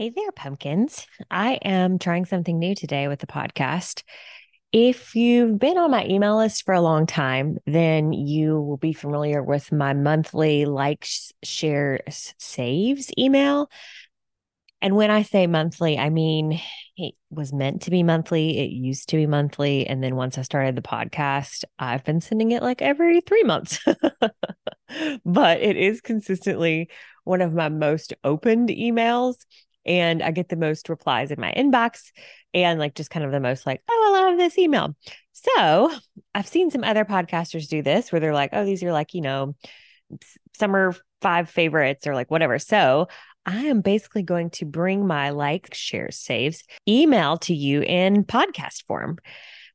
Hey there, pumpkins. I am trying something new today with the podcast. If you've been on my email list for a long time, then you will be familiar with my monthly likes, shares, saves email. And when I say monthly, I mean it was meant to be monthly. It used to be monthly. And then once I started the podcast, I've been sending it like every three months. but it is consistently one of my most opened emails and I get the most replies in my inbox and like just kind of the most like, oh, I love this email. So I've seen some other podcasters do this where they're like, oh, these are like, you know, summer five favorites or like whatever. So I am basically going to bring my like, shares, saves email to you in podcast form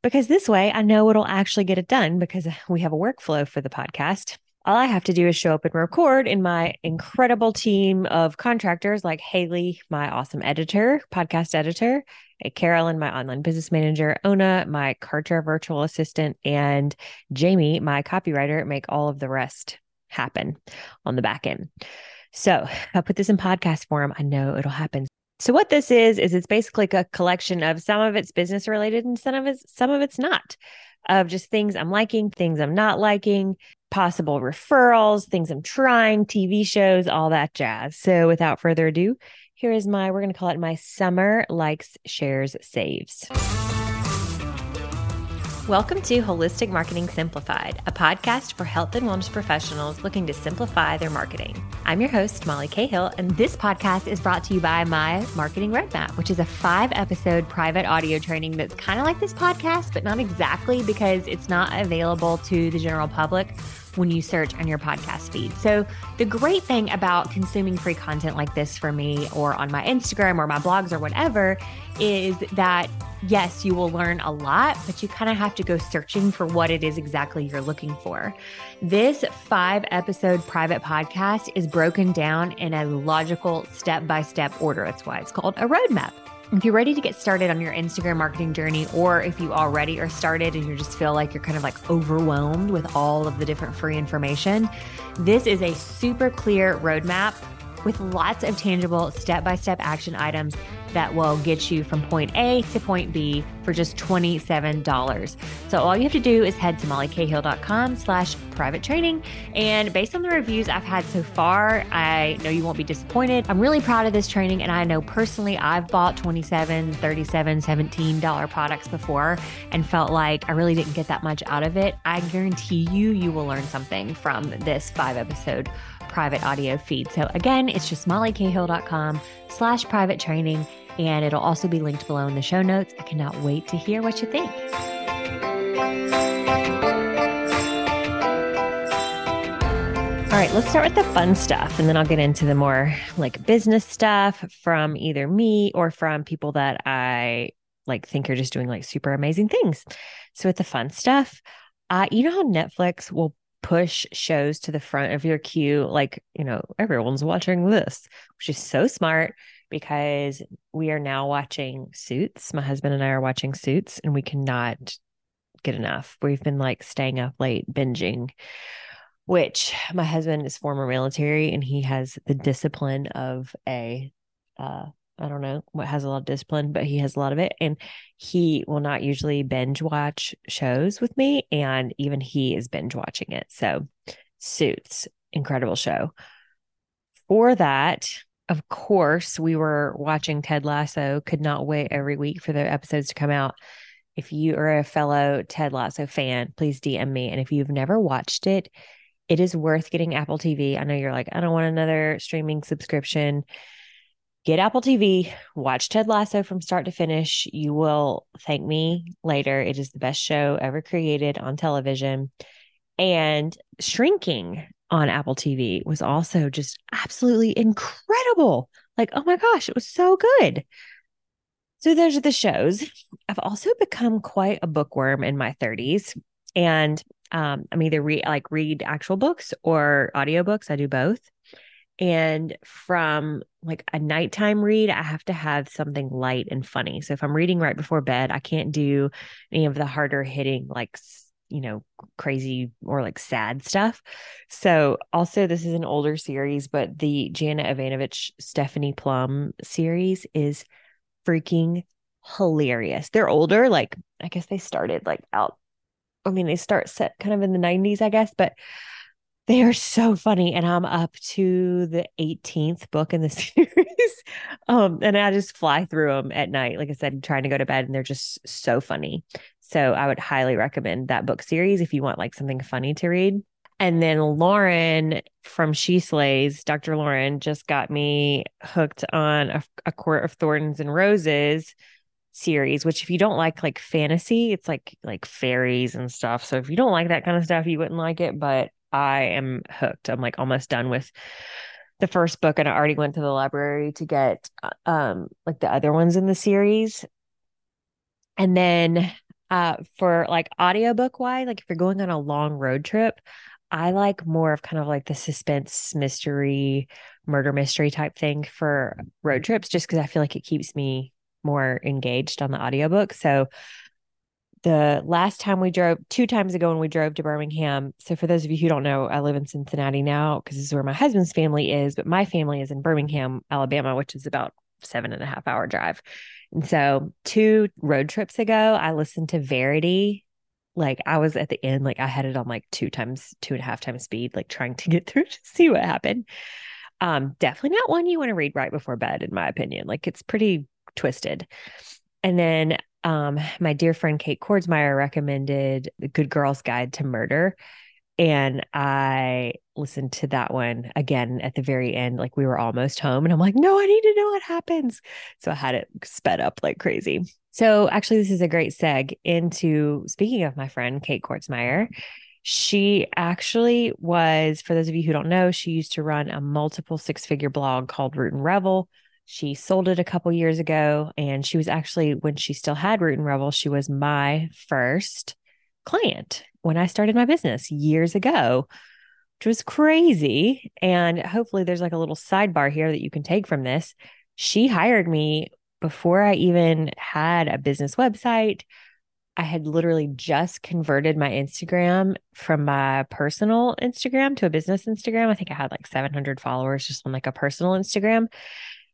because this way I know it'll actually get it done because uh, we have a workflow for the podcast all I have to do is show up and record in my incredible team of contractors like Haley, my awesome editor, podcast editor, eh, Carolyn, my online business manager, Ona, my Kartra virtual assistant, and Jamie, my copywriter, make all of the rest happen on the back end. So I put this in podcast form. I know it'll happen. So what this is is it's basically a collection of some of it's business related and some of it's some of it's not of just things I'm liking, things I'm not liking, possible referrals, things I'm trying, TV shows, all that jazz. So without further ado, here is my, we're going to call it my summer likes, shares, saves. Welcome to Holistic Marketing Simplified, a podcast for health and wellness professionals looking to simplify their marketing. I'm your host, Molly Cahill, and this podcast is brought to you by my Marketing Roadmap, which is a five episode private audio training that's kind of like this podcast, but not exactly because it's not available to the general public when you search on your podcast feed. So, the great thing about consuming free content like this for me or on my Instagram or my blogs or whatever is that yes, you will learn a lot, but you kind of have to go searching for what it is exactly you're looking for. This five episode private podcast is broken down in a logical step by step order. That's why it's called a roadmap. If you're ready to get started on your Instagram marketing journey, or if you already are started and you just feel like you're kind of like overwhelmed with all of the different free information, this is a super clear roadmap with lots of tangible step by step action items that will get you from point A to point B for just $27. So all you have to do is head to mollycahill.com slash private training. And based on the reviews I've had so far, I know you won't be disappointed. I'm really proud of this training. And I know personally I've bought 27, 37, $17 products before and felt like I really didn't get that much out of it. I guarantee you, you will learn something from this five episode private audio feed. So again, it's just mollycahill.com slash private training and it'll also be linked below in the show notes. I cannot wait to hear what you think. All right, let's start with the fun stuff and then I'll get into the more like business stuff from either me or from people that I like think are just doing like super amazing things. So with the fun stuff, uh, you know how Netflix will push shows to the front of your queue like, you know, everyone's watching this, which is so smart because we are now watching Suits. My husband and I are watching Suits and we cannot get enough. We've been like staying up late binging, which my husband is former military and he has the discipline of a uh I don't know what has a lot of discipline, but he has a lot of it. And he will not usually binge watch shows with me. And even he is binge watching it. So, Suits, incredible show. For that, of course, we were watching Ted Lasso, could not wait every week for the episodes to come out. If you are a fellow Ted Lasso fan, please DM me. And if you've never watched it, it is worth getting Apple TV. I know you're like, I don't want another streaming subscription. Get Apple TV, watch Ted Lasso from start to finish. You will thank me later. It is the best show ever created on television. And Shrinking on Apple TV was also just absolutely incredible. Like, oh my gosh, it was so good. So those are the shows. I've also become quite a bookworm in my 30s. And um, I'm either read like read actual books or audiobooks. I do both. And from like a nighttime read, I have to have something light and funny. So if I'm reading right before bed, I can't do any of the harder hitting like you know, crazy or like sad stuff. So, also, this is an older series, but the Janet Evanovich Stephanie Plum series is freaking hilarious. They're older, like, I guess they started like out, I mean, they start set kind of in the 90s, I guess, but they are so funny. And I'm up to the 18th book in the series. um, and I just fly through them at night. Like I said, trying to go to bed, and they're just so funny. So I would highly recommend that book series if you want like something funny to read. And then Lauren from She Slays, Dr. Lauren just got me hooked on a, a Court of Thorns and Roses series, which if you don't like like fantasy, it's like like fairies and stuff. So if you don't like that kind of stuff, you wouldn't like it. But I am hooked. I'm like almost done with the first book and I already went to the library to get uh, um like the other ones in the series. And then uh for like audiobook wise, like if you're going on a long road trip, I like more of kind of like the suspense mystery, murder mystery type thing for road trips just because I feel like it keeps me more engaged on the audiobook. So the last time we drove two times ago when we drove to Birmingham. So for those of you who don't know, I live in Cincinnati now because this is where my husband's family is, but my family is in Birmingham, Alabama, which is about seven and a half hour drive. And so two road trips ago, I listened to Verity. Like I was at the end, like I had it on like two times, two and a half times speed, like trying to get through to see what happened. Um, definitely not one you want to read right before bed, in my opinion. Like it's pretty twisted. And then um, my dear friend Kate Kordsmeier recommended The Good Girl's Guide to Murder. And I listened to that one again at the very end, like we were almost home. And I'm like, no, I need to know what happens. So I had it sped up like crazy. So actually, this is a great seg into speaking of my friend Kate Kordsmeier. She actually was, for those of you who don't know, she used to run a multiple six figure blog called Root and Revel she sold it a couple years ago, and she was actually, when she still had Root and Revel, she was my first client when I started my business years ago, which was crazy. And hopefully, there's like a little sidebar here that you can take from this. She hired me before I even had a business website. I had literally just converted my Instagram from my personal Instagram to a business Instagram. I think I had like 700 followers just on like a personal Instagram.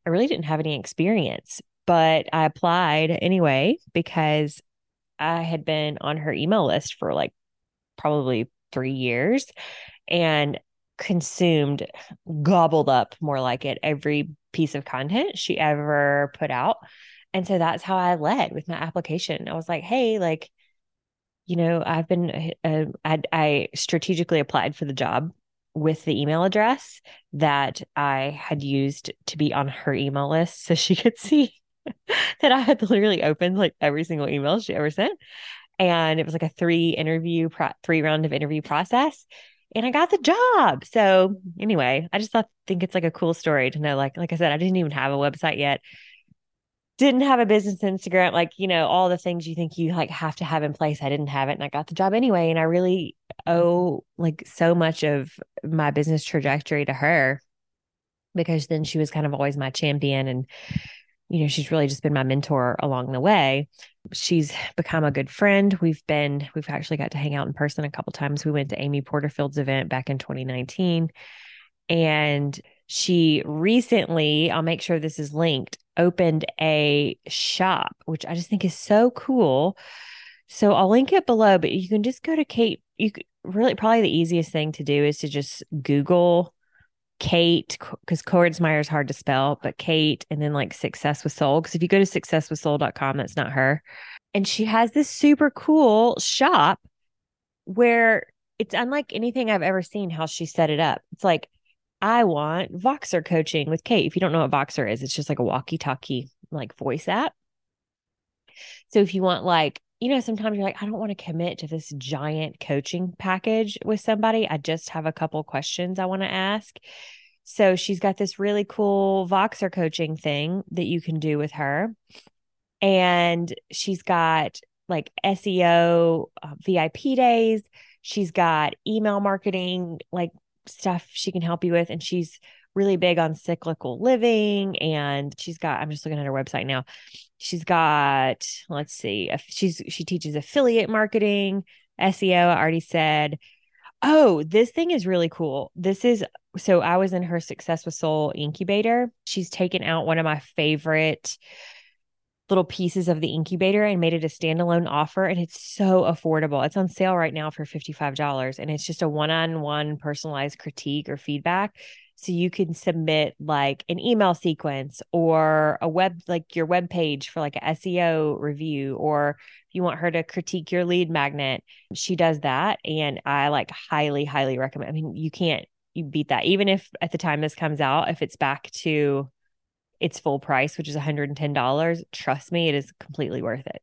I really didn't have any experience, but I applied anyway because I had been on her email list for like probably three years and consumed, gobbled up more like it every piece of content she ever put out. And so that's how I led with my application. I was like, hey, like, you know, I've been, uh, I, I strategically applied for the job with the email address that I had used to be on her email list so she could see that I had literally opened like every single email she ever sent. And it was like a three interview, pro- three round of interview process. And I got the job. So anyway, I just thought think it's like a cool story to know. Like, like I said, I didn't even have a website yet didn't have a business Instagram, like, you know, all the things you think you like have to have in place. I didn't have it and I got the job anyway. And I really owe like so much of my business trajectory to her because then she was kind of always my champion and you know she's really just been my mentor along the way she's become a good friend we've been we've actually got to hang out in person a couple times we went to amy porterfield's event back in 2019 and she recently i'll make sure this is linked opened a shop, which I just think is so cool. So I'll link it below, but you can just go to Kate. You could, really probably the easiest thing to do is to just Google Kate because Kordsmeier is hard to spell, but Kate and then like Success with Soul. Because if you go to successwithsoul.com, that's not her. And she has this super cool shop where it's unlike anything I've ever seen how she set it up. It's like I want Voxer coaching with Kate. If you don't know what Voxer is, it's just like a walkie talkie like voice app. So if you want like, you know, sometimes you're like, I don't want to commit to this giant coaching package with somebody. I just have a couple questions I want to ask. So she's got this really cool Voxer coaching thing that you can do with her. And she's got like SEO uh, VIP days. She's got email marketing, like stuff she can help you with. And she's really big on cyclical living. And she's got, I'm just looking at her website now. She's got, let's see, she's, she teaches affiliate marketing, SEO, I already said. Oh, this thing is really cool. This is so I was in her Success with Soul incubator. She's taken out one of my favorite little pieces of the incubator and made it a standalone offer. And it's so affordable. It's on sale right now for $55. And it's just a one on one personalized critique or feedback. So you can submit like an email sequence or a web, like your web page for like a SEO review, or if you want her to critique your lead magnet, she does that. And I like highly, highly recommend. I mean, you can't you beat that. Even if at the time this comes out, if it's back to its full price, which is $110, trust me, it is completely worth it.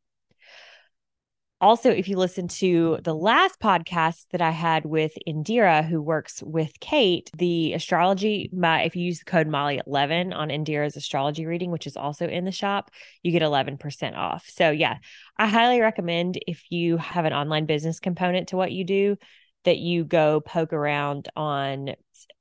Also, if you listen to the last podcast that I had with Indira, who works with Kate, the astrology, my, if you use the code Molly11 on Indira's astrology reading, which is also in the shop, you get 11% off. So, yeah, I highly recommend if you have an online business component to what you do, that you go poke around on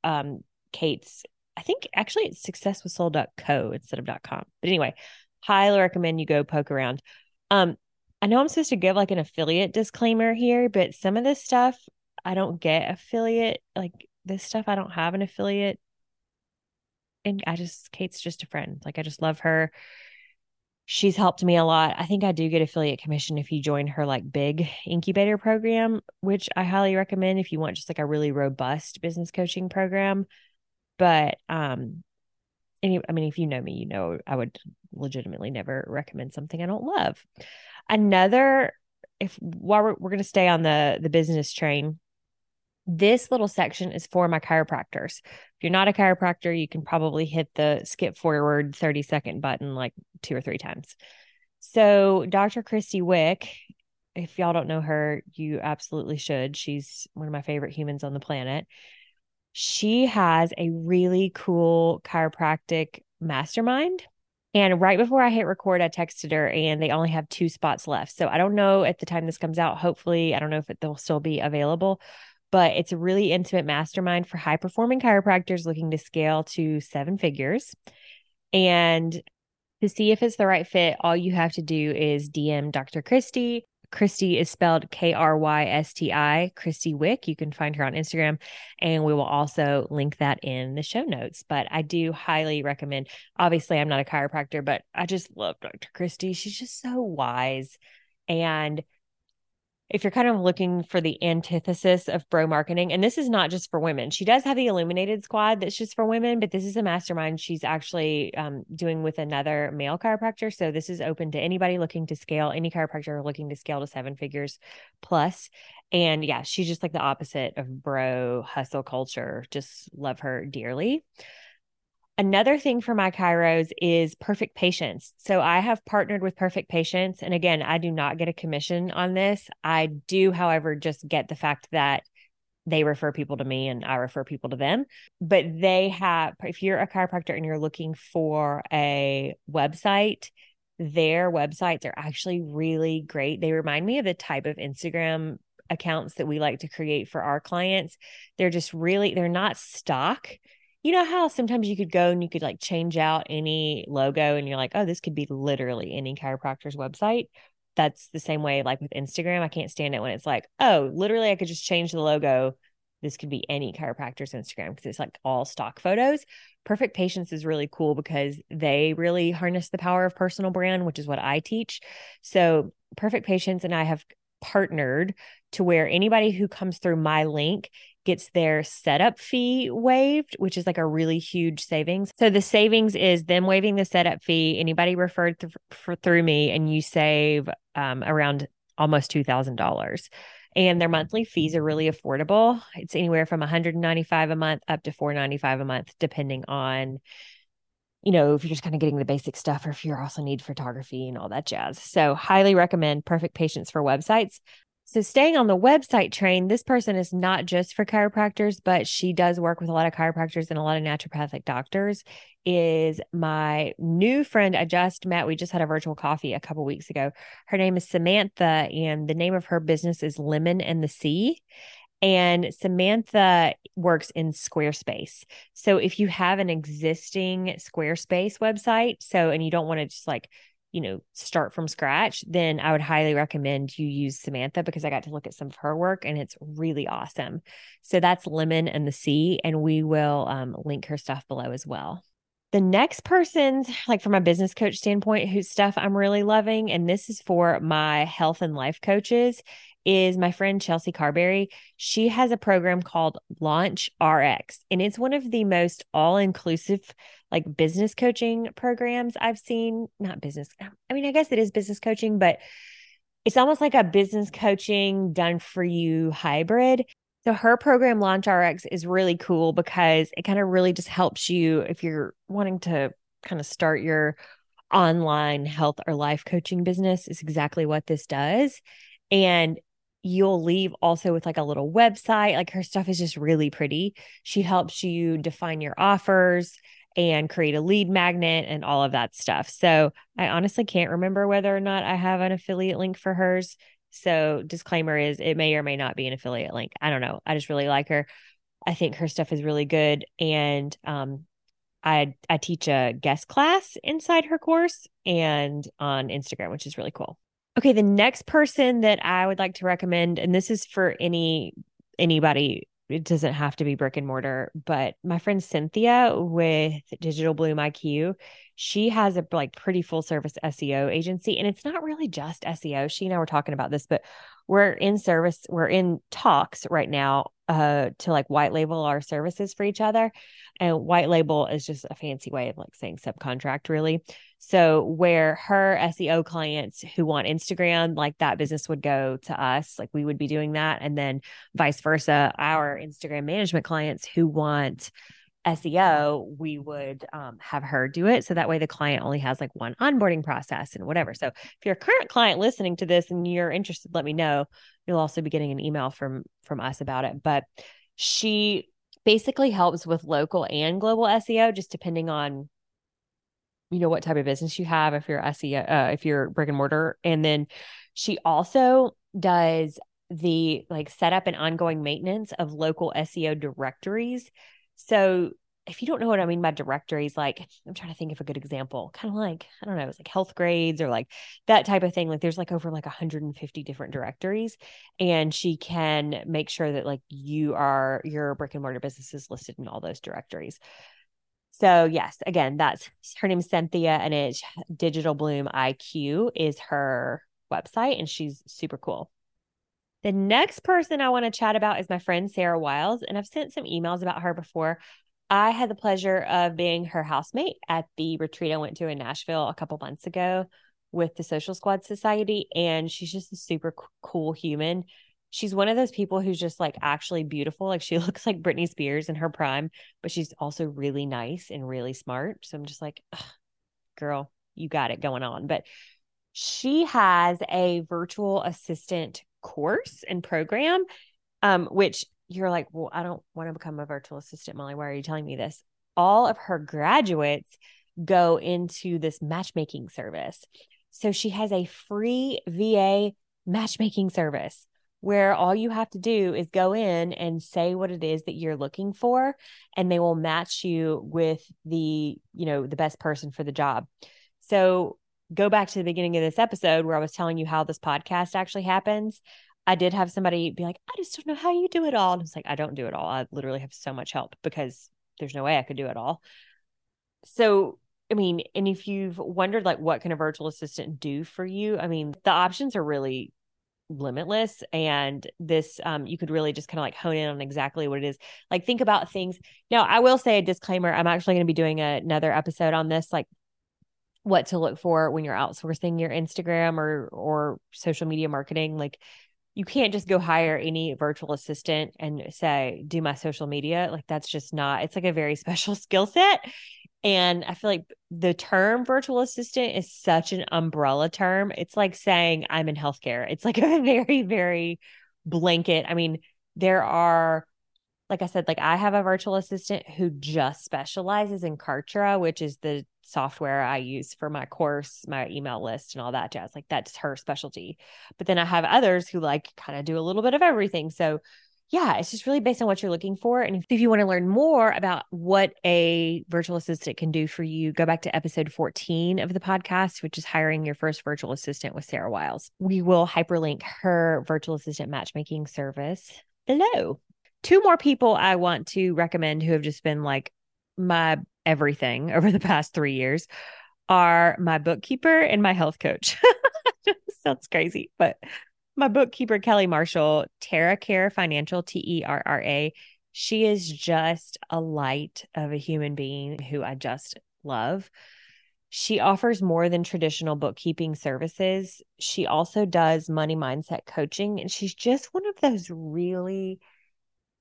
um, Kate's I think actually it's successwithsoul.co instead of .com. But anyway, highly recommend you go poke around. Um, I know I'm supposed to give like an affiliate disclaimer here, but some of this stuff I don't get affiliate like this stuff I don't have an affiliate and I just Kate's just a friend. Like I just love her. She's helped me a lot. I think I do get affiliate commission if you join her like big incubator program, which I highly recommend if you want just like a really robust business coaching program. But um any I mean if you know me, you know I would legitimately never recommend something I don't love. Another if while we're, we're going to stay on the the business train, this little section is for my chiropractors. If you're not a chiropractor, you can probably hit the skip forward 30 second button like two or three times. So, Dr. Krysti Wick, if y'all don't know her, you absolutely should. She's one of my favorite humans on the planet she has a really cool chiropractic mastermind. And right before I hit record, I texted her and they only have two spots left. So I don't know at the time this comes out. Hopefully, I don't know if it, they'll still be available, but it's a really intimate mastermind for high performing chiropractors looking to scale to seven figures. And to see if it's the right fit, all you have to do is DM Dr. Krysti Krysti is spelled K R Y S T I, Krysti Wick. You can find her on Instagram, and we will also link that in the show notes. But I do highly recommend. Obviously, I'm not a chiropractor, but I just love Dr. Krysti. She's just so wise. And if you're kind of looking for the antithesis of bro marketing, and this is not just for women, she does have the Illuminated Squad that's just for women, but this is a mastermind she's actually um, doing with another male chiropractor. So this is open to anybody looking to scale, any chiropractor looking to scale to seven figures plus. And yeah, she's just like the opposite of bro hustle culture. Just love her dearly. Another thing for my chiros is Perfect Patients. So I have partnered with Perfect Patients. And again, I do not get a commission on this. I do, however, just get the fact that they refer people to me and I refer people to them. But they have, if you're a chiropractor and you're looking for a website, their websites are actually really great. They remind me of the type of Instagram accounts that we like to create for our clients. They're just really, they're not stock you know how sometimes you could go and you could like change out any logo and you're like, oh, this could be literally any chiropractor's website. That's the same way, like with Instagram. I can't stand it when it's like, oh, literally, I could just change the logo. This could be any chiropractor's Instagram because it's like all stock photos. Perfect Patients is really cool because they really harness the power of personal brand, which is what I teach. So, Perfect Patients and I have partnered to where anybody who comes through my link gets their setup fee waived, which is like a really huge savings. So the savings is them waiving the setup fee. Anybody referred th- for, through me, and you save um, around almost two thousand dollars. And their monthly fees are really affordable. It's anywhere from 195 a month up to 495 a month, depending on you know, if you're just kind of getting the basic stuff or if you also need photography and all that jazz. So, highly recommend Perfect Patients for websites. So, staying on the website train, this person is not just for chiropractors, but she does work with a lot of chiropractors and a lot of naturopathic doctors. Is my new friend I just met. We just had a virtual coffee a couple weeks ago. Her name is Samantha, and the name of her business is Lemon and the Sea. And Samantha works in Squarespace. So if you have an existing Squarespace website, so and you don't want to just like you know, start from scratch, then I would highly recommend you use Samantha because I got to look at some of her work and it's really awesome. So that's Lemon and the Sea, and we will um, link her stuff below as well. The next person, like from a business coach standpoint, whose stuff I'm really loving, and this is for my health and life coaches, is my friend Chelsea Carbary. She has a program called Launch RX, and it's one of the most all inclusive, like business coaching programs I've seen. Not business, I mean, I guess it is business coaching, but it's almost like a business coaching done for you hybrid. So her program Launch RX is really cool because it kind of really just helps you if you're wanting to kind of start your online health or life coaching business is exactly what this does. And you'll leave also with like a little website. Like her stuff is just really pretty. She helps you define your offers and create a lead magnet and all of that stuff. So I honestly can't remember whether or not I have an affiliate link for hers. So disclaimer is it may or may not be an affiliate link. I don't know. I just really like her. I think her stuff is really good. And um I I teach a guest class inside her course and on Instagram, which is really cool. Okay, the next person that I would like to recommend, and this is for any anybody, it doesn't have to be brick and mortar, but my friend Cinthia with Digital Bloom IQ, she has a like pretty full service SEO agency, and it's not really just SEO. She and I were talking about this, but we're in service, we're in talks right now uh to like white label our services for each other. And white label is just a fancy way of like saying subcontract, really. So where her SEO clients who want Instagram, like that business would go to us, like we would be doing that. And then vice versa, our Instagram management clients who want SEO, we would um, have her do it. So that way the client only has like one onboarding process and whatever. So if you're a current client listening to this and you're interested, let me know. You'll also be getting an email from from us about it. But she basically helps with local and global SEO, just depending on you know what type of business you have if you're SEO uh, if you're brick and mortar and then she also does the like setup and ongoing maintenance of local SEO directories so if you don't know what I mean by directories, like I'm trying to think of a good example, kind of like, I don't know, it's like health grades or like that type of thing. Like there's like over like 150 different directories. And she can make sure that like you are your brick and mortar business is listed in all those directories. So yes, again, that's her name is Cinthia and it's Digital Bloom IQ is her website and she's super cool. The next person I want to chat about is my friend Sara Wiles and I've sent some emails about her before. I had the pleasure of being her housemate at the retreat I went to in Nashville a couple months ago with the Social Squad Society and she's just a super cool human she's one of those people who's just like actually beautiful. Like she looks like Britney Spears in her prime, but she's also really nice and really smart. So I'm just like, girl, you got it going on. But she has a virtual assistant course and program, um, which you're like, well, I don't want to become a virtual assistant, Molly. Why are you telling me this? All of her graduates go into this matchmaking service. So she has a free VA matchmaking service where all you have to do is go in and say what it is that you're looking for and they will match you with the you know the best person for the job. So go back to the beginning of this episode where i was telling you how this podcast actually happens. I did have somebody be like i just don't know how you do it all. And it's like i don't do it all. I literally have so much help because there's no way i could do it all. So I mean, and if you've wondered like what can a virtual assistant do for you, I mean, the options are really limitless and this um you could really just kind of like hone in on exactly what it is. Like think about things now i will say a disclaimer i'm actually going to be doing a, another episode on this like what to look for when you're outsourcing your instagram or or social media marketing like you can't just go hire any virtual assistant and say do my social media like that's just not it's like a very special skill set and I feel like the term virtual assistant is such an umbrella term. It's like saying I'm in healthcare. It's like a very, very blanket. I mean, there are, like I said, like I have a virtual assistant who just specializes in Kartra, which is the software I use for my course, my email list, and all that jazz. Like that's her specialty. But then I have others who like kind of do a little bit of everything. So yeah, it's just really based on what you're looking for. And if you want to learn more about what a virtual assistant can do for you, go back to episode 14 of the podcast, which is hiring your first virtual assistant with Sara Wiles. We will hyperlink her virtual assistant matchmaking service below. Two more people I want to recommend who have just been like my everything over the past three years are my bookkeeper and my health coach. Sounds crazy, but my bookkeeper, Kelly Marshall, Terra Care Financial, T E R R A. She is just a light of a human being who I just love. She offers more than traditional bookkeeping services. She also does money mindset coaching, and she's just one of those really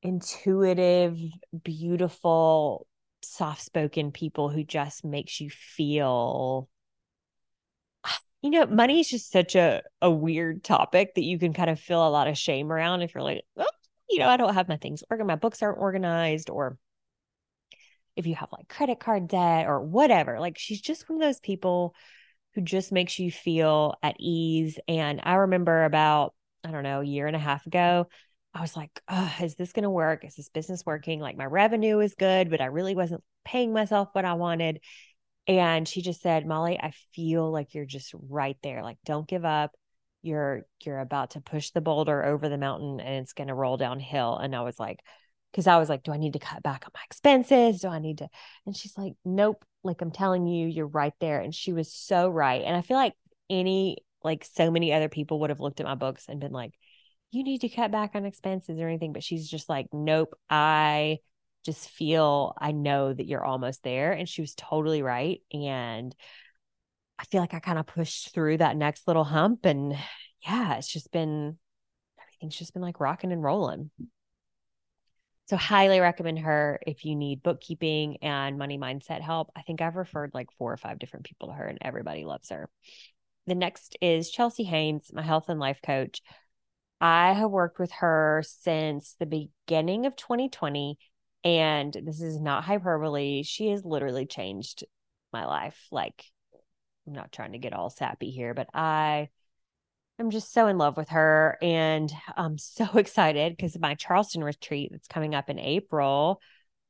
intuitive, beautiful, soft spoken people who just makes you feel you know, money is just such a, a weird topic that you can kind of feel a lot of shame around if you're like, oh, you know, I don't have my things organized, my books aren't organized, or if you have like credit card debt or whatever. Like she's just one of those people who just makes you feel at ease. And I remember about, I don't know, a year and a half ago, I was like, is this going to work? Is this business working? Like my revenue is good, but I really wasn't paying myself what I wanted. And she just said, Molly, I feel like you're just right there. Like, don't give up. You're you're about to push the boulder over the mountain and it's gonna roll downhill. And I was like, because I was like, do I need to cut back on my expenses? Do I need to? And she's like, nope. Like I'm telling you, you're right there. And she was so right. And I feel like any like so many other people would have looked at my books and been like, you need to cut back on expenses or anything. But she's just like, nope, I just feel I know that you're almost there. And she was totally right. And I feel like I kind of pushed through that next little hump. And yeah, it's just been everything's just been like rocking and rolling. So highly recommend her if you need bookkeeping and money mindset help. I think I've referred like four or five different people to her and everybody loves her. The next is Chelsea Haines, my health and life coach. I have worked with her since the beginning of 2020 and this is not hyperbole. She has literally changed my life. Like, I'm not trying to get all sappy here, but I am just so in love with her. And I'm so excited because my Charleston retreat that's coming up in April.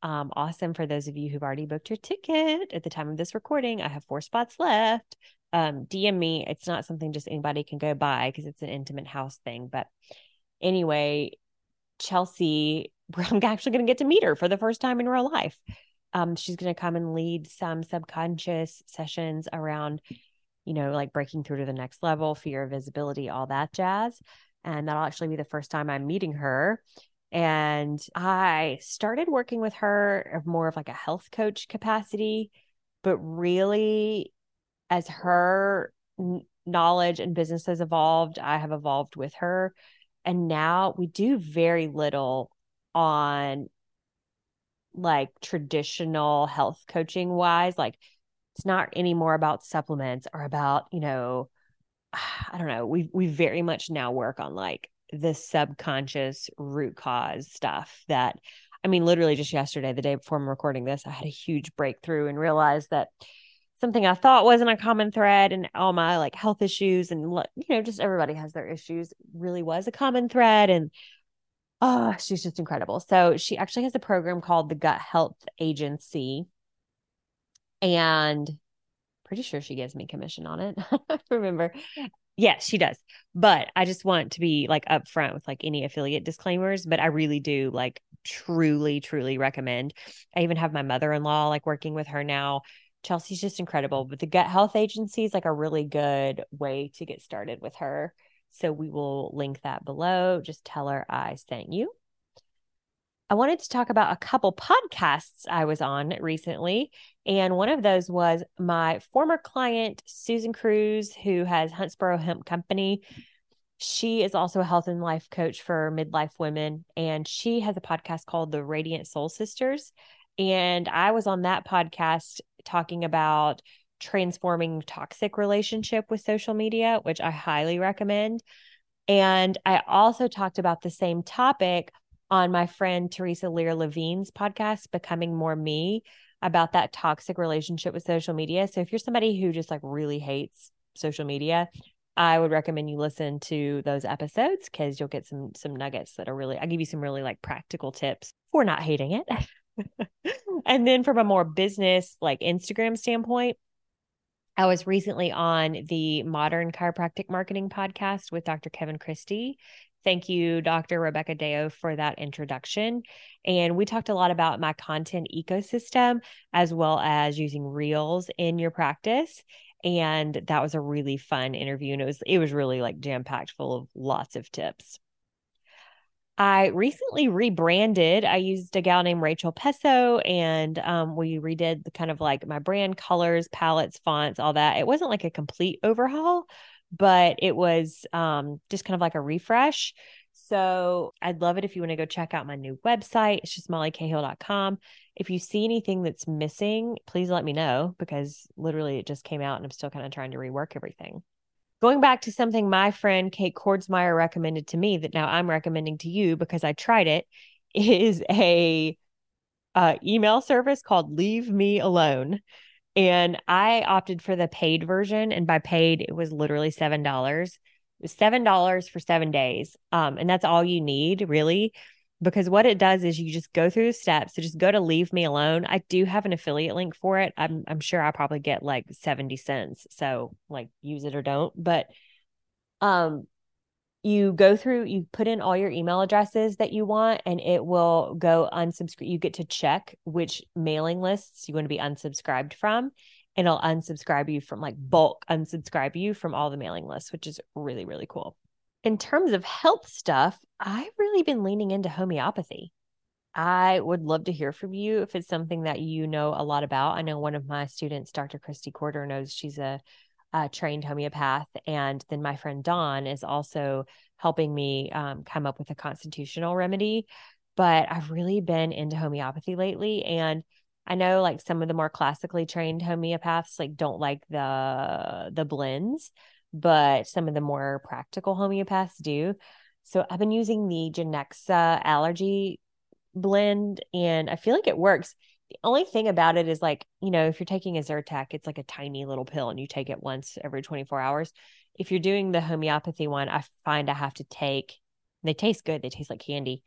Um, awesome for those of you who've already booked your ticket at the time of this recording. I have four spots left. Um, DM me. It's not something just anybody can go by because it's an intimate house thing. But anyway, Chelsea I'm actually going to get to meet her for the first time in real life. Um, she's going to come and lead some subconscious sessions around, you know, like breaking through to the next level, fear of visibility, all that jazz. And that'll actually be the first time I'm meeting her. And I started working with her more of like a health coach capacity, but really, as her knowledge and business has evolved, I have evolved with her. And now we do very little on like traditional health coaching wise like it's not anymore about supplements or about you know i don't know we we very much now work on like the subconscious root cause stuff that i mean literally just yesterday the day before i'm recording this i had a huge breakthrough and realized that something i thought wasn't a common thread and all my like health issues and you know just everybody has their issues really was a common thread and Oh, she's just incredible. So she actually has a program called the Gut Health Agency. And pretty sure she gives me commission on it. Remember? Yes, she does. But I just want to be like upfront with like any affiliate disclaimers, but I really do like truly, truly recommend. I even have my mother in law like working with her now. Chelsea's just incredible. But the gut health agency is like a really good way to get started with her. So we will link that below. Just tell her I sent you. I wanted to talk about a couple podcasts I was on recently. And one of those was my former client, Susan Crews, who has Huntsboro Hemp Company. She is also a health and life coach for midlife women. And she has a podcast called The Radiant Soul Sisters. And I was on that podcast talking about transforming toxic relationship with social media, which I highly recommend. And I also talked about the same topic on my friend Theresa Lear Levine's podcast, Becoming More Me, about that toxic relationship with social media. So if you're somebody who just like really hates social media, I would recommend you listen to those episodes because you'll get some some nuggets that are really I give you some really like practical tips for not hating it. and then from a more business like Instagram standpoint, I was recently on the Modern Chiropractic Marketing podcast with Dr. Kevin Christie. Thank you, Dr. Rebecca Deo, for that introduction. And we talked a lot about my content ecosystem as well as using reels in your practice. And that was a really fun interview. And it was it was really like jam-packed full of lots of tips. I recently rebranded. I used a gal named Rachel Pesso and um, we redid the kind of like my brand colors, palettes, fonts, all that. It wasn't like a complete overhaul, but it was um, just kind of like a refresh. So I'd love it if you want to go check out my new website. It's just mollycahill.com. If you see anything that's missing, please let me know because literally it just came out and I'm still kind of trying to rework everything. Going back to something my friend Kate Kordsmeier recommended to me that now I'm recommending to you because I tried it is a uh, email service called Leave Me Alone. And I opted for the paid version. And by paid, it was literally $7. It was $7 for seven days. Um, and that's all you need, really because what it does is you just go through the steps. So just go to leave me alone. I do have an affiliate link for it. I'm I'm sure I probably get like 70 cents. So like use it or don't. But um you go through, you put in all your email addresses that you want, and it will go unsubscribe. You get to check which mailing lists you want to be unsubscribed from, and it'll unsubscribe you from like bulk unsubscribe you from all the mailing lists, which is really, really cool in terms of health stuff, I've really been leaning into homeopathy. I would love to hear from you if it's something that you know a lot about. I know one of my students, Dr. Christy Corder, knows she's a, a trained homeopath. And then my friend Dawn is also helping me um, come up with a constitutional remedy. But I've really been into homeopathy lately. And I know like some of the more classically trained homeopaths like don't like the the blends, but some of the more practical homeopaths do. So I've been using the Genexa allergy blend and I feel like it works. The only thing about it is like, you know, if you're taking a Zyrtec, it's like a tiny little pill and you take it once every 24 hours. If you're doing the homeopathy one, I find I have to take, they taste good, they taste like candy.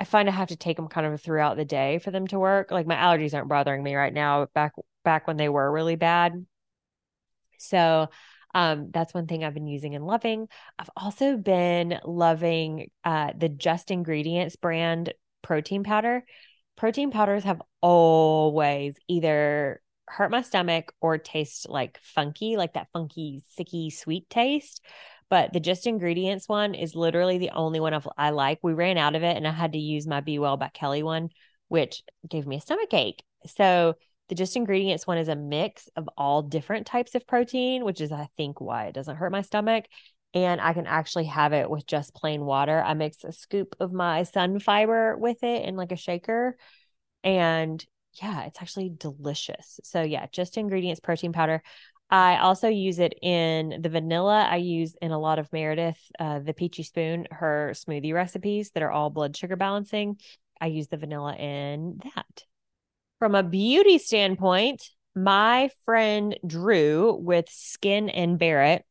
I find I have to take them kind of throughout the day for them to work. Like my allergies aren't bothering me right now, back back when they were really bad. So um, that's one thing I've been using and loving. I've also been loving uh, the Just Ingredients brand protein powder. Protein powders have always either hurt my stomach or taste like funky, like that funky, sicky, sweet taste. But the Just Ingredients one is literally the only one of I like. We ran out of it and I had to use my Be Well by Kelly one, which gave me a stomach ache. So the just ingredients one is a mix of all different types of protein, which is, I think, why it doesn't hurt my stomach. And I can actually have it with just plain water. I mix a scoop of my sun fiber with it in like a shaker. And yeah, it's actually delicious. So, yeah, just ingredients protein powder. I also use it in the vanilla. I use in a lot of Meredith, uh, the Peachy Spoon, her smoothie recipes that are all blood sugar balancing. I use the vanilla in that. From a beauty standpoint, my friend Drew with Skin and Bare It,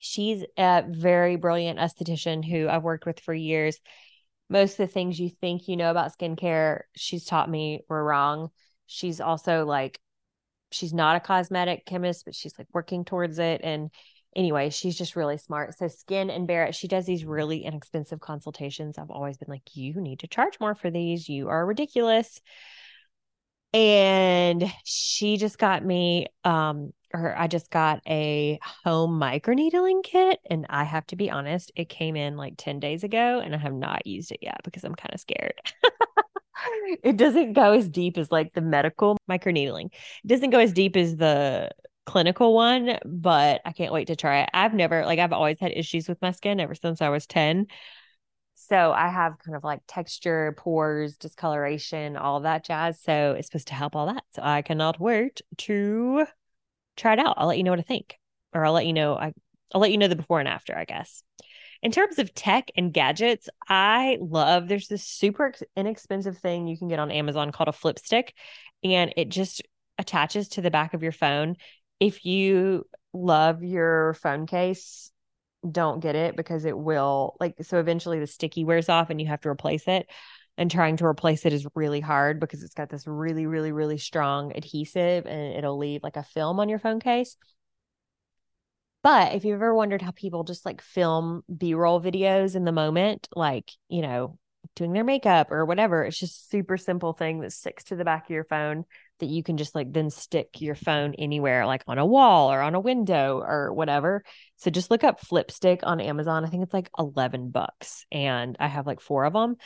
she's a very brilliant esthetician who I've worked with for years. Most of the things you think you know about skincare, she's taught me were wrong. She's also like, she's not a cosmetic chemist, but she's like working towards it. And anyway, she's just really smart. So, Skin and Bare It, she does these really inexpensive consultations. I've always been like, you need to charge more for these. You are ridiculous and she just got me um or I just got a home microneedling kit and I have to be honest it came in like 10 days ago and I have not used it yet because I'm kind of scared. it doesn't go as deep as like the medical microneedling. It doesn't go as deep as the clinical one, but I can't wait to try it. I've never like I've always had issues with my skin ever since I was 10. So I have kind of like texture, pores, discoloration, all that jazz. So it's supposed to help all that. So I cannot wait to try it out. I'll let you know what I think, or I'll let you know. I, I'll let you know the before and after, I guess. In terms of tech and gadgets, I love there's this super inexpensive thing you can get on Amazon called a flip stick, and it just attaches to the back of your phone. If you love your phone case, don't get it because it will like so eventually the sticky wears off and you have to replace it. And trying to replace it is really hard because it's got this really, really, really strong adhesive and it'll leave like a film on your phone case. But if you've ever wondered how people just like film B roll videos in the moment, like, you know, doing their makeup or whatever, it's just super simple thing that sticks to the back of your phone that you can just like then stick your phone anywhere, like on a wall or on a window or whatever. So just look up flip stick on Amazon. I think it's like 11 bucks and I have like four of them.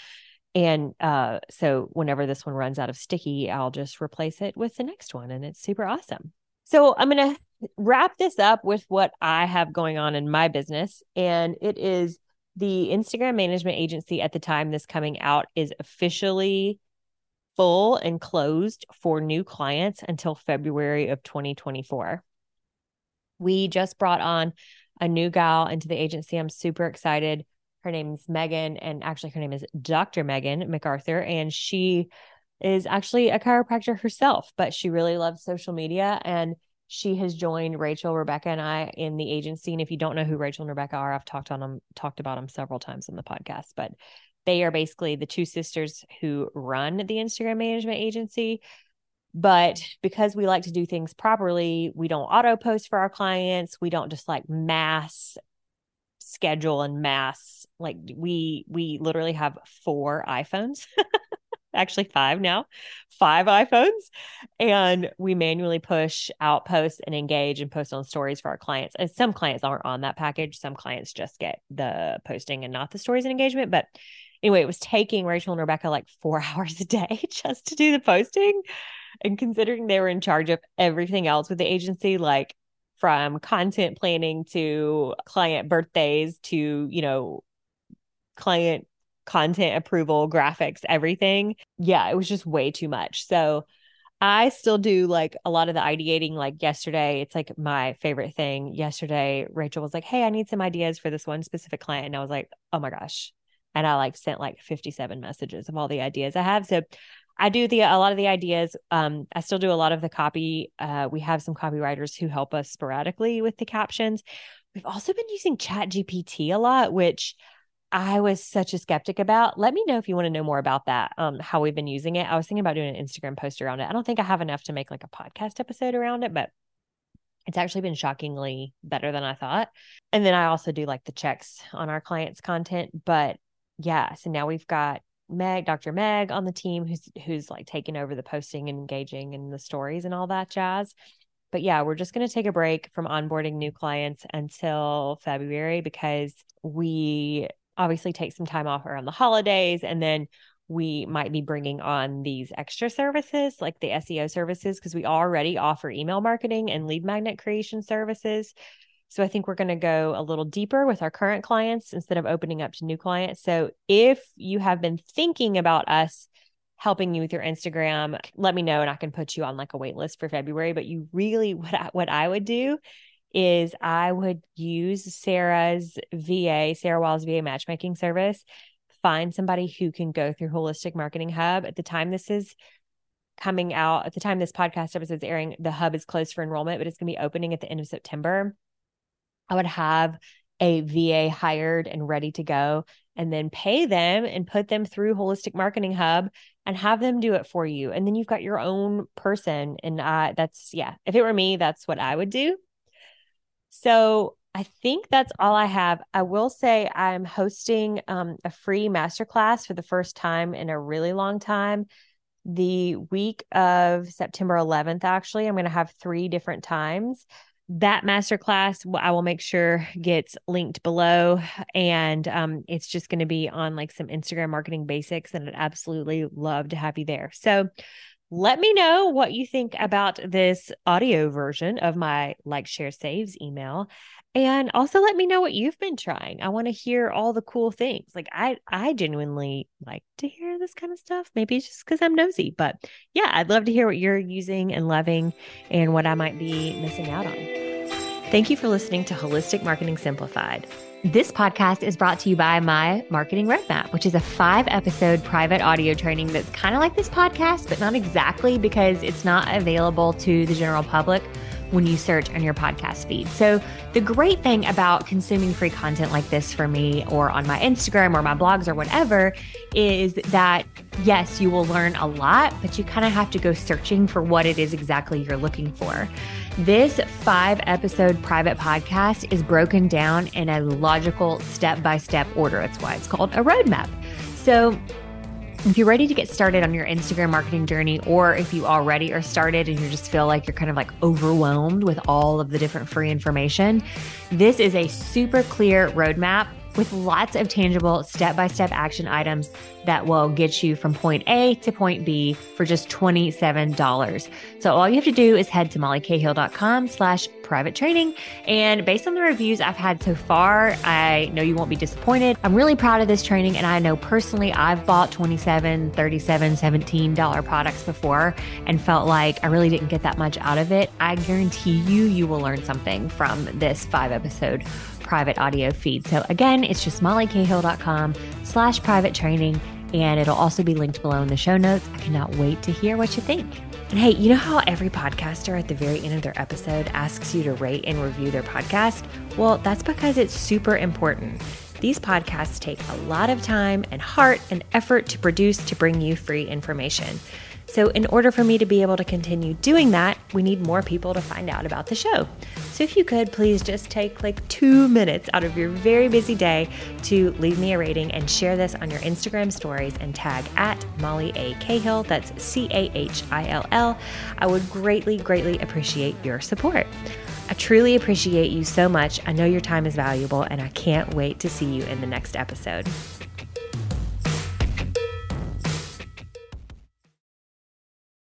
And uh, so whenever this one runs out of sticky, I'll just replace it with the next one and it's super awesome. So I'm going to wrap this up with what I have going on in my business. And it is the Instagram management agency at the time this coming out is officially full and closed for new clients until February of 2024. We just brought on a new gal into the agency. I'm super excited. Her name's Megan, and actually, her name is Dr. Megan MacArthur, and she is actually a chiropractor herself, but she really loves social media and she has joined Rachel, Rebecca, and I in the agency. And if you don't know who Rachel and Rebecca are, I've talked on them, talked about them several times on the podcast, but they are basically the two sisters who run the Instagram management agency. But because we like to do things properly, we don't auto post for our clients. We don't just like mass schedule and mass like we we literally have four iPhones actually five now, five iPhones. And we manually push out posts and engage and post on stories for our clients. And some clients aren't on that package. Some clients just get the posting and not the stories and engagement. But anyway, it was taking Rachel and Rebecca like four hours a day just to do the posting. And considering they were in charge of everything else with the agency, like from content planning to client birthdays to, you know, client content approval, graphics, everything. Yeah, it was just way too much. So I still do like a lot of the ideating. Like yesterday, it's like my favorite thing. Yesterday, Rachel was like, Hey, I need some ideas for this one specific client. And I was like, Oh my gosh. And I like sent like 57 messages of all the ideas I have. So I do the a lot of the ideas. Um, I still do a lot of the copy. Uh, we have some copywriters who help us sporadically with the captions. We've also been using Chat GPT a lot, which I was such a skeptic about. Let me know if you want to know more about that, um, how we've been using it. I was thinking about doing an Instagram post around it. I don't think I have enough to make like a podcast episode around it, but it's actually been shockingly better than I thought. And then I also do like the checks on our clients' content. But yeah, so now we've got Meg, Dr. Meg on the team who's who's like taking over the posting and engaging and the stories and all that jazz. But yeah, we're just going to take a break from onboarding new clients until February because we obviously take some time off around the holidays and then we might be bringing on these extra services like the SEO services because we already offer email marketing and lead magnet creation services. So I think we're going to go a little deeper with our current clients instead of opening up to new clients. So if you have been thinking about us helping you with your Instagram, let me know and I can put you on like a wait list for February, but you really what I, what I would do is I would use Sara's VA, Sara Wiles' VA matchmaking service, find somebody who can go through Holistic Marketing Hub. At the time this is coming out, at the time this podcast episode is airing, the hub is closed for enrollment, but it's going to be opening at the end of September. I would have a VA hired and ready to go and then pay them and put them through Holistic Marketing Hub and have them do it for you. And then you've got your own person. And uh, that's, yeah, if it were me, that's what I would do. So I think that's all I have. I will say I'm hosting um, a free masterclass for the first time in a really long time. The week of September 11th, actually, I'm going to have three different times. That masterclass, I will make sure gets linked below, and um, it's just going to be on like some Instagram marketing basics, and I'd absolutely love to have you there. So let me know what you think about this audio version of my like, share, saves email. And also let me know what you've been trying. I want to hear all the cool things. Like I I genuinely like to hear this kind of stuff. Maybe it's just because I'm nosy, but yeah, I'd love to hear what you're using and loving and what I might be missing out on. Thank you for listening to Holistic Marketing Simplified. This podcast is brought to you by my marketing roadmap, which is a five episode private audio training that's kind of like this podcast, but not exactly because it's not available to the general public. when you search on your podcast feed. So, the great thing about consuming free content like this for me or on my Instagram or my blogs or whatever is that yes, you will learn a lot, but you kind of have to go searching for what it is exactly you're looking for. This five episode private podcast is broken down in a logical step by step order. That's why it's called a roadmap. So, if you're ready to get started on your Instagram marketing journey, or if you already are started and you just feel like you're kind of like overwhelmed with all of the different free information, this is a super clear roadmap with lots of tangible step by step action items that will get you from point A to point B for just $27. So all you have to do is head to mollycahill.com slash private training. And based on the reviews I've had so far, I know you won't be disappointed. I'm really proud of this training. And I know personally I've bought 27, 37, $17 products before and felt like I really didn't get that much out of it. I guarantee you, you will learn something from this five episode private audio feed. So again, it's just mollycahill.com slash private training. And it'll also be linked below in the show notes. I cannot wait to hear what you think. And hey, you know how every podcaster at the very end of their episode asks you to rate and review their podcast? Well, that's because it's super important. These podcasts take a lot of time and heart and effort to produce to bring you free information. So, in order for me to be able to continue doing that, we need more people to find out about the show. So, if you could please just take like two minutes out of your very busy day to leave me a rating and share this on your Instagram stories and tag at Molly A. Cahill, that's C A H I L L, I would greatly, greatly appreciate your support. I truly appreciate you so much. I know your time is valuable, and I can't wait to see you in the next episode.